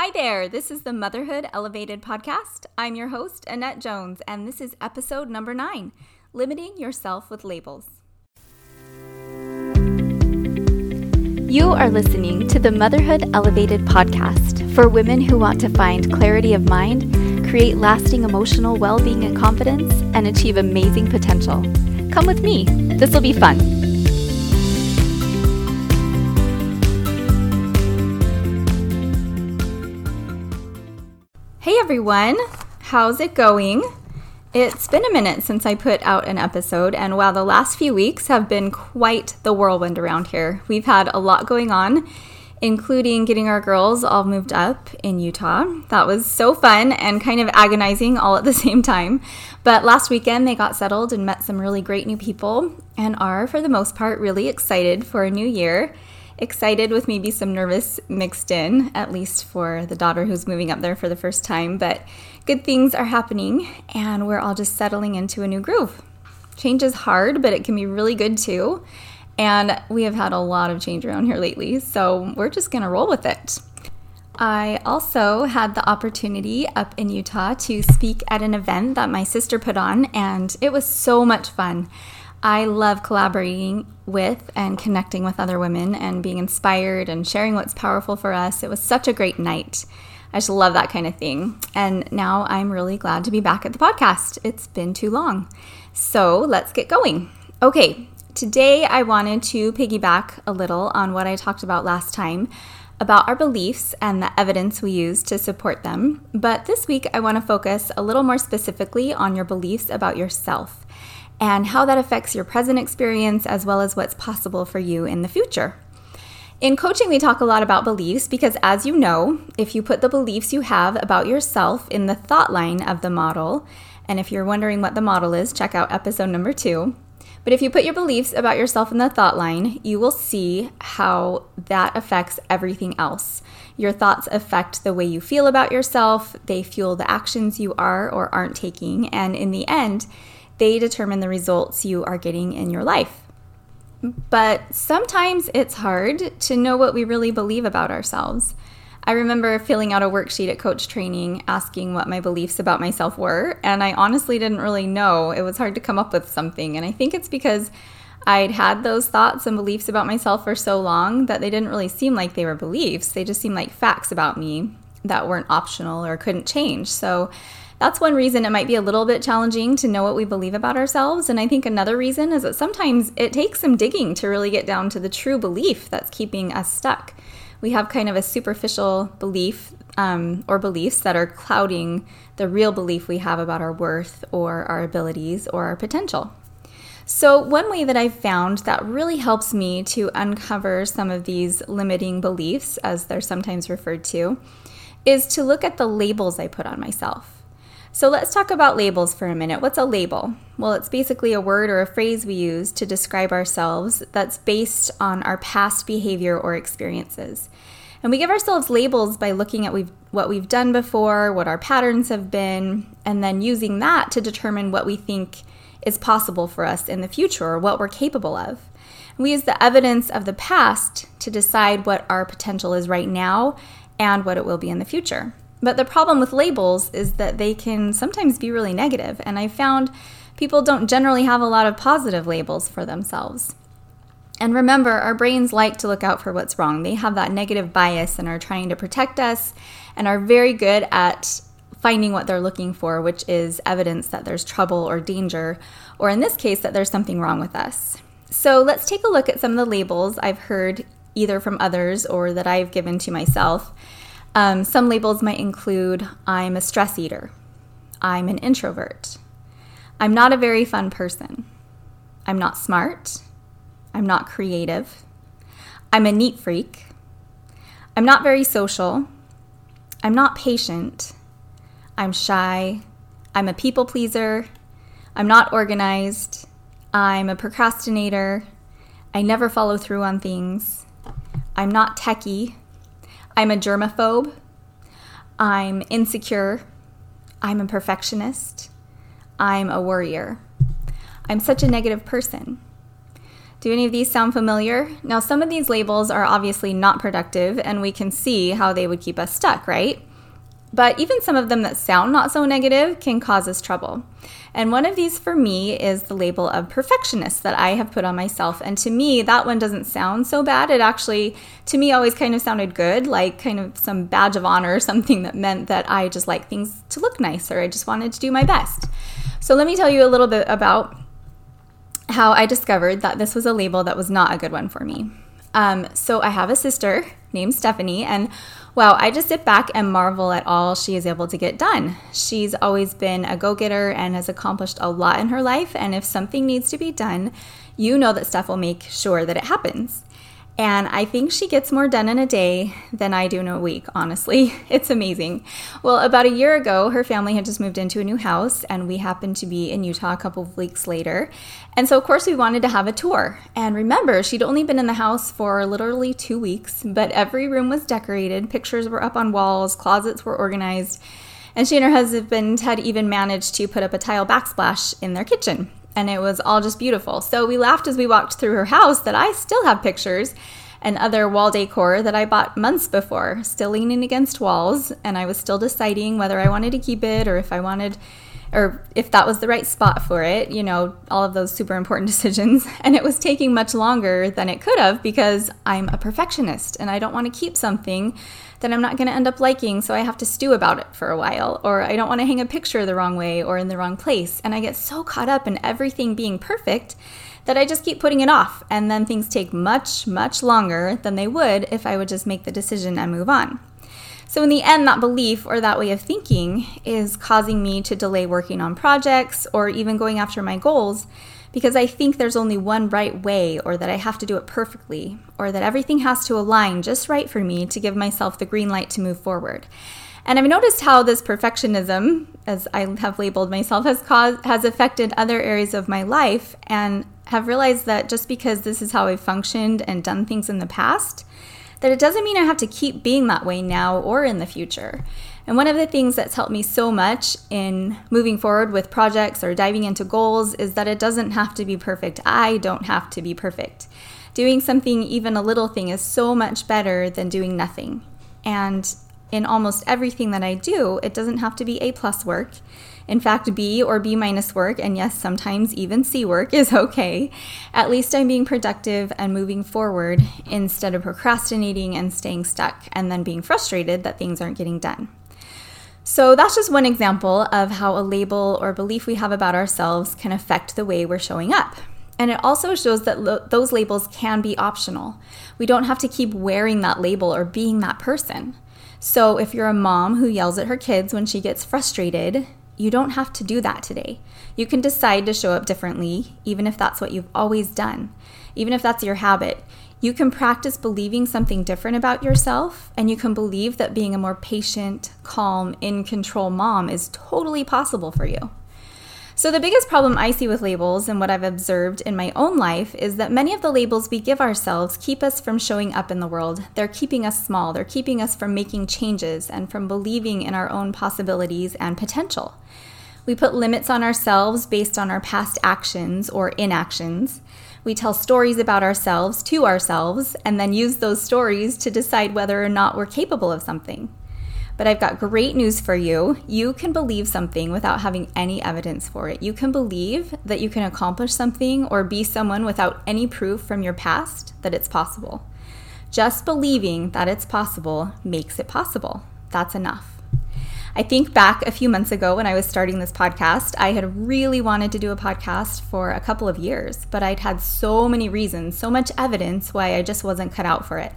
Hi there, this is the Motherhood Elevated podcast. I'm your host, Annette Jones, and this is episode number nine Limiting Yourself with Labels. You are listening to the Motherhood Elevated podcast for women who want to find clarity of mind, create lasting emotional well being and confidence, and achieve amazing potential. Come with me, this will be fun. Hey everyone, how's it going? It's been a minute since I put out an episode, and while the last few weeks have been quite the whirlwind around here, we've had a lot going on, including getting our girls all moved up in Utah. That was so fun and kind of agonizing all at the same time. But last weekend, they got settled and met some really great new people, and are, for the most part, really excited for a new year excited with maybe some nervous mixed in, at least for the daughter who's moving up there for the first time. But good things are happening, and we're all just settling into a new groove. Change is hard, but it can be really good too. And we have had a lot of change around here lately, so we're just gonna roll with it. I also had the opportunity up in Utah to speak at an event that my sister put on, and it was so much fun. I love collaborating with and connecting with other women and being inspired and sharing what's powerful for us. It was such a great night. I just love that kind of thing. And now I'm really glad to be back at the podcast. It's been too long. So let's get going. Okay, today I wanted to piggyback a little on what I talked about last time about our beliefs and the evidence we use to support them. But this week I want to focus a little more specifically on your beliefs about yourself and how that affects your present experience as well as what's possible for you in the future. In coaching, we talk a lot about beliefs because, as you know, if you put the beliefs you have about yourself in the thought line of the model, and if you're wondering what the model is, check out episode number two. But if you put your beliefs about yourself in the thought line, you will see how that affects everything else. Your thoughts affect the way you feel about yourself, they fuel the actions you are or aren't taking, and in the end, they determine the results you are getting in your life. But sometimes it's hard to know what we really believe about ourselves. I remember filling out a worksheet at coach training asking what my beliefs about myself were, and I honestly didn't really know. It was hard to come up with something, and I think it's because I'd had those thoughts and beliefs about myself for so long that they didn't really seem like they were beliefs. They just seemed like facts about me that weren't optional or couldn't change. So that's one reason it might be a little bit challenging to know what we believe about ourselves. And I think another reason is that sometimes it takes some digging to really get down to the true belief that's keeping us stuck. We have kind of a superficial belief um, or beliefs that are clouding the real belief we have about our worth or our abilities or our potential. So, one way that I've found that really helps me to uncover some of these limiting beliefs, as they're sometimes referred to, is to look at the labels I put on myself. So let's talk about labels for a minute. What's a label? Well, it's basically a word or a phrase we use to describe ourselves that's based on our past behavior or experiences. And we give ourselves labels by looking at we've, what we've done before, what our patterns have been, and then using that to determine what we think is possible for us in the future or what we're capable of. We use the evidence of the past to decide what our potential is right now and what it will be in the future. But the problem with labels is that they can sometimes be really negative, and I found people don't generally have a lot of positive labels for themselves. And remember, our brains like to look out for what's wrong. They have that negative bias and are trying to protect us and are very good at finding what they're looking for, which is evidence that there's trouble or danger, or in this case, that there's something wrong with us. So let's take a look at some of the labels I've heard either from others or that I've given to myself um, some labels might include I'm a stress eater, I'm an introvert, I'm not a very fun person, I'm not smart, I'm not creative, I'm a neat freak, I'm not very social, I'm not patient, I'm shy, I'm a people pleaser, I'm not organized, I'm a procrastinator, I never follow through on things, I'm not techie. I'm a germaphobe. I'm insecure. I'm a perfectionist. I'm a worrier. I'm such a negative person. Do any of these sound familiar? Now, some of these labels are obviously not productive, and we can see how they would keep us stuck, right? But even some of them that sound not so negative can cause us trouble. And one of these for me is the label of perfectionist that I have put on myself. And to me, that one doesn't sound so bad. It actually, to me, always kind of sounded good, like kind of some badge of honor or something that meant that I just like things to look nice or I just wanted to do my best. So let me tell you a little bit about how I discovered that this was a label that was not a good one for me. Um, so I have a sister named Stephanie, and wow, I just sit back and marvel at all she is able to get done. She's always been a go getter and has accomplished a lot in her life. And if something needs to be done, you know that Steph will make sure that it happens. And I think she gets more done in a day than I do in a week, honestly. It's amazing. Well, about a year ago, her family had just moved into a new house, and we happened to be in Utah a couple of weeks later. And so, of course, we wanted to have a tour. And remember, she'd only been in the house for literally two weeks, but every room was decorated, pictures were up on walls, closets were organized. And she and her husband had even managed to put up a tile backsplash in their kitchen and it was all just beautiful. So we laughed as we walked through her house that I still have pictures and other wall decor that I bought months before, still leaning against walls, and I was still deciding whether I wanted to keep it or if I wanted or if that was the right spot for it, you know, all of those super important decisions. And it was taking much longer than it could have because I'm a perfectionist and I don't want to keep something that I'm not going to end up liking, so I have to stew about it for a while. Or I don't want to hang a picture the wrong way or in the wrong place. And I get so caught up in everything being perfect that I just keep putting it off. And then things take much, much longer than they would if I would just make the decision and move on. So, in the end, that belief or that way of thinking is causing me to delay working on projects or even going after my goals because I think there's only one right way, or that I have to do it perfectly, or that everything has to align just right for me to give myself the green light to move forward. And I've noticed how this perfectionism, as I have labeled myself, has caused has affected other areas of my life, and have realized that just because this is how I've functioned and done things in the past, that it doesn't mean I have to keep being that way now or in the future. And one of the things that's helped me so much in moving forward with projects or diving into goals is that it doesn't have to be perfect. I don't have to be perfect. Doing something, even a little thing, is so much better than doing nothing. And in almost everything that I do, it doesn't have to be A plus work. In fact, B or B minus work, and yes, sometimes even C work is okay. At least I'm being productive and moving forward instead of procrastinating and staying stuck and then being frustrated that things aren't getting done. So that's just one example of how a label or belief we have about ourselves can affect the way we're showing up. And it also shows that lo- those labels can be optional. We don't have to keep wearing that label or being that person. So if you're a mom who yells at her kids when she gets frustrated, you don't have to do that today. You can decide to show up differently, even if that's what you've always done, even if that's your habit. You can practice believing something different about yourself, and you can believe that being a more patient, calm, in control mom is totally possible for you. So, the biggest problem I see with labels and what I've observed in my own life is that many of the labels we give ourselves keep us from showing up in the world. They're keeping us small, they're keeping us from making changes and from believing in our own possibilities and potential. We put limits on ourselves based on our past actions or inactions. We tell stories about ourselves to ourselves and then use those stories to decide whether or not we're capable of something. But I've got great news for you. You can believe something without having any evidence for it. You can believe that you can accomplish something or be someone without any proof from your past that it's possible. Just believing that it's possible makes it possible. That's enough. I think back a few months ago when I was starting this podcast, I had really wanted to do a podcast for a couple of years, but I'd had so many reasons, so much evidence why I just wasn't cut out for it.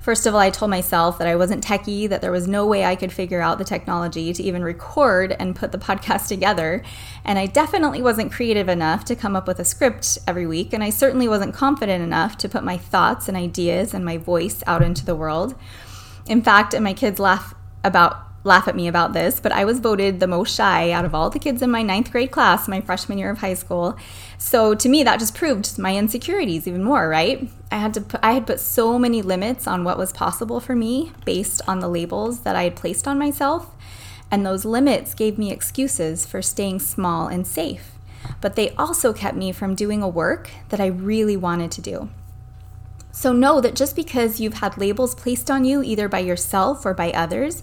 First of all, I told myself that I wasn't techie, that there was no way I could figure out the technology to even record and put the podcast together. And I definitely wasn't creative enough to come up with a script every week. And I certainly wasn't confident enough to put my thoughts and ideas and my voice out into the world. In fact, and my kids laugh about laugh at me about this, but I was voted the most shy out of all the kids in my ninth grade class my freshman year of high school. So to me, that just proved my insecurities even more, right? I had to put, I had put so many limits on what was possible for me based on the labels that I had placed on myself, and those limits gave me excuses for staying small and safe. but they also kept me from doing a work that I really wanted to do. So know that just because you've had labels placed on you, either by yourself or by others,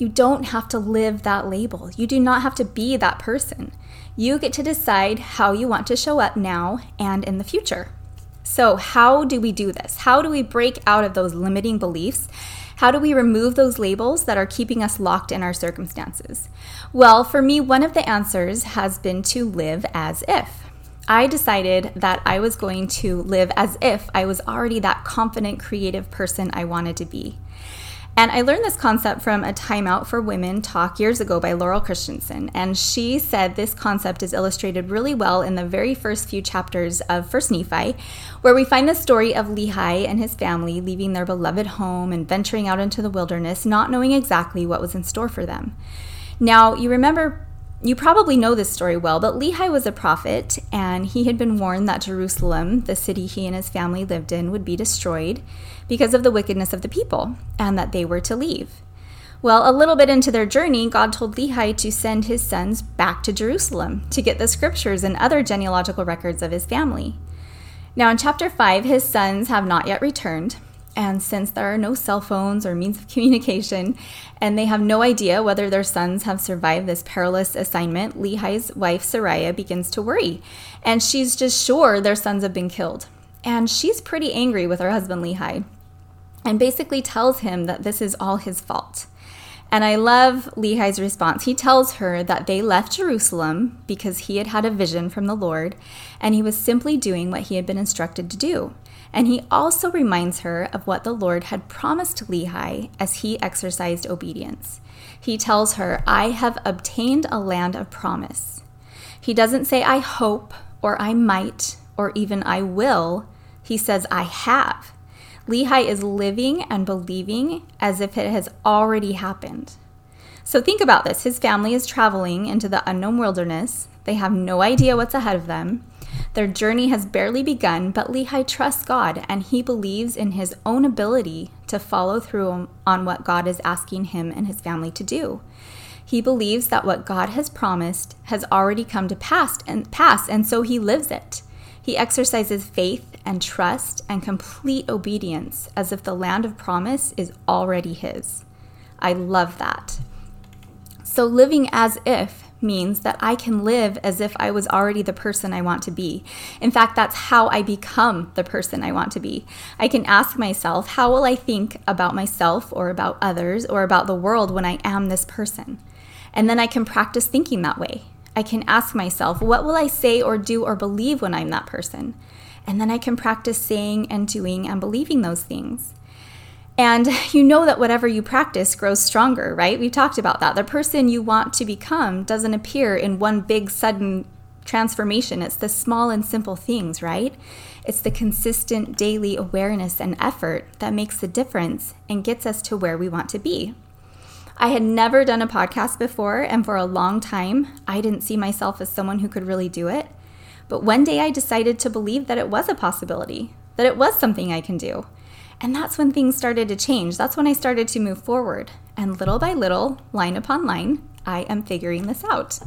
you don't have to live that label. You do not have to be that person. You get to decide how you want to show up now and in the future. So, how do we do this? How do we break out of those limiting beliefs? How do we remove those labels that are keeping us locked in our circumstances? Well, for me, one of the answers has been to live as if. I decided that I was going to live as if I was already that confident, creative person I wanted to be. And I learned this concept from a Time Out for Women talk years ago by Laurel Christensen. And she said this concept is illustrated really well in the very first few chapters of First Nephi, where we find the story of Lehi and his family leaving their beloved home and venturing out into the wilderness, not knowing exactly what was in store for them. Now, you remember you probably know this story well, but Lehi was a prophet, and he had been warned that Jerusalem, the city he and his family lived in, would be destroyed because of the wickedness of the people, and that they were to leave. Well, a little bit into their journey, God told Lehi to send his sons back to Jerusalem to get the scriptures and other genealogical records of his family. Now, in chapter 5, his sons have not yet returned, and since there are no cell phones or means of communication, and they have no idea whether their sons have survived this perilous assignment, Lehi's wife, Sariah, begins to worry. And she's just sure their sons have been killed. And she's pretty angry with her husband, Lehi, and basically tells him that this is all his fault. And I love Lehi's response. He tells her that they left Jerusalem because he had had a vision from the Lord, and he was simply doing what he had been instructed to do. And he also reminds her of what the Lord had promised Lehi as he exercised obedience. He tells her, I have obtained a land of promise. He doesn't say, I hope, or I might, or even I will. He says, I have. Lehi is living and believing as if it has already happened. So think about this. His family is traveling into the unknown wilderness. They have no idea what's ahead of them. Their journey has barely begun, but Lehi trusts God and he believes in his own ability to follow through on what God is asking him and his family to do. He believes that what God has promised has already come to pass and pass, and so he lives it. He exercises faith and trust and complete obedience as if the land of promise is already his. I love that. So, living as if means that I can live as if I was already the person I want to be. In fact, that's how I become the person I want to be. I can ask myself, how will I think about myself or about others or about the world when I am this person? And then I can practice thinking that way. I can ask myself, what will I say or do or believe when I'm that person? And then I can practice saying and doing and believing those things. And you know that whatever you practice grows stronger, right? We've talked about that. The person you want to become doesn't appear in one big sudden transformation. It's the small and simple things, right? It's the consistent daily awareness and effort that makes the difference and gets us to where we want to be. I had never done a podcast before, and for a long time, I didn't see myself as someone who could really do it. But one day I decided to believe that it was a possibility, that it was something I can do. And that's when things started to change. That's when I started to move forward. And little by little, line upon line, I am figuring this out.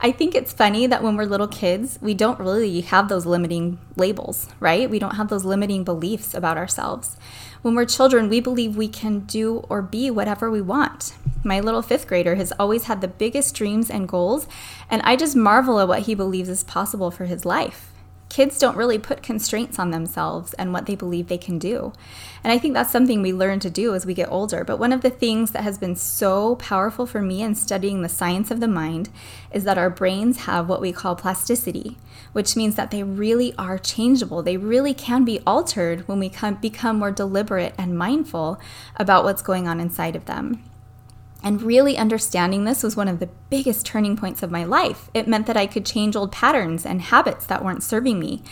I think it's funny that when we're little kids, we don't really have those limiting labels, right? We don't have those limiting beliefs about ourselves. When we're children, we believe we can do or be whatever we want. My little fifth grader has always had the biggest dreams and goals, and I just marvel at what he believes is possible for his life kids don't really put constraints on themselves and what they believe they can do. And I think that's something we learn to do as we get older. But one of the things that has been so powerful for me in studying the science of the mind is that our brains have what we call plasticity, which means that they really are changeable. They really can be altered when we become more deliberate and mindful about what's going on inside of them. And really understanding this was one of the biggest turning points of my life. It meant that I could change old patterns and habits that weren't serving me,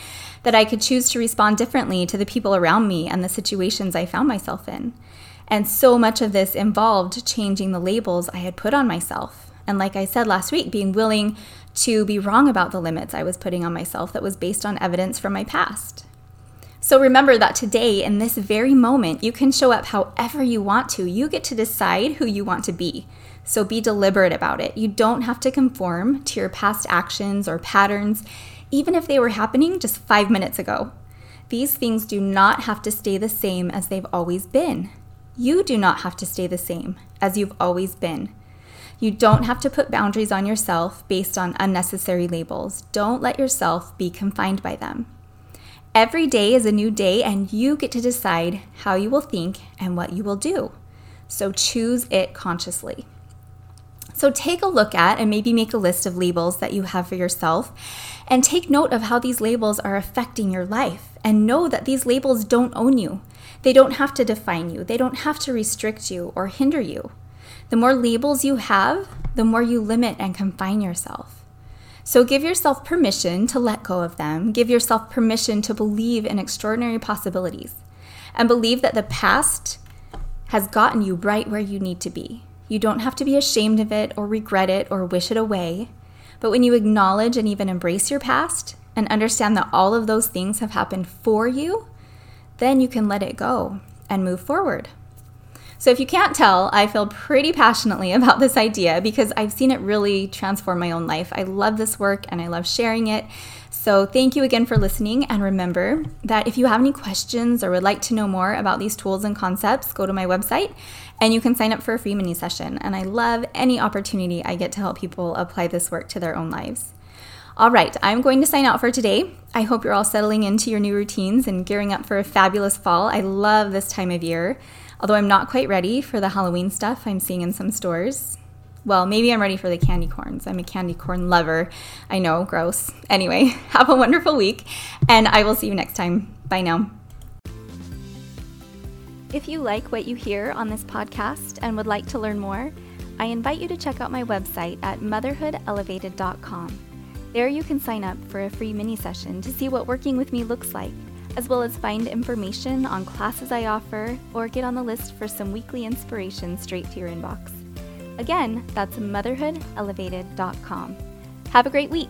that I could choose to respond differently to the people around me and the situations I found myself in. And so much of this involved changing the labels I had put on myself. And like I said last week, being willing to be wrong about the limits I was putting on myself that was based on evidence from my past. So remember that today, in this very moment, you can show up however you want to. You get to decide who you want to be. So be deliberate about it. You don't have to conform to your past actions or patterns, even if they were happening just five minutes ago. These things do not have to stay the same as they've always been. You do not have to stay the same as you've always been. You don't have to put boundaries on yourself based on unnecessary labels. Don't let yourself be confined by them. Every day is a new day, and you get to decide how you will think and what you will do. So choose it consciously. So take a look at and maybe make a list of labels that you have for yourself and take note of how these labels are affecting your life and know that these labels don't own you. They don't have to define you, they don't have to restrict you or hinder you. The more labels you have, the more you limit and confine yourself. So give yourself permission to let go of them. Give yourself permission to believe in extraordinary possibilities and believe that the past has gotten you right where you need to be. You don't have to be ashamed of it or regret it or wish it away. But when you acknowledge and even embrace your past and understand that all of those things have happened for you, then you can let it go and move forward. So, if you can't tell, I feel pretty passionately about this idea because I've seen it really transform my own life. I love this work and I love sharing it. So, thank you again for listening. And remember that if you have any questions or would like to know more about these tools and concepts, go to my website and you can sign up for a free mini session. And I love any opportunity I get to help people apply this work to their own lives. All right, I'm going to sign out for today. I hope you're all settling into your new routines and gearing up for a fabulous fall. I love this time of year. Although I'm not quite ready for the Halloween stuff I'm seeing in some stores. Well, maybe I'm ready for the candy corns. I'm a candy corn lover. I know, gross. Anyway, have a wonderful week, and I will see you next time. Bye now. If you like what you hear on this podcast and would like to learn more, I invite you to check out my website at motherhoodelevated.com. There you can sign up for a free mini session to see what working with me looks like as well as find information on classes I offer or get on the list for some weekly inspiration straight to your inbox. Again, that's motherhoodelevated.com. Have a great week.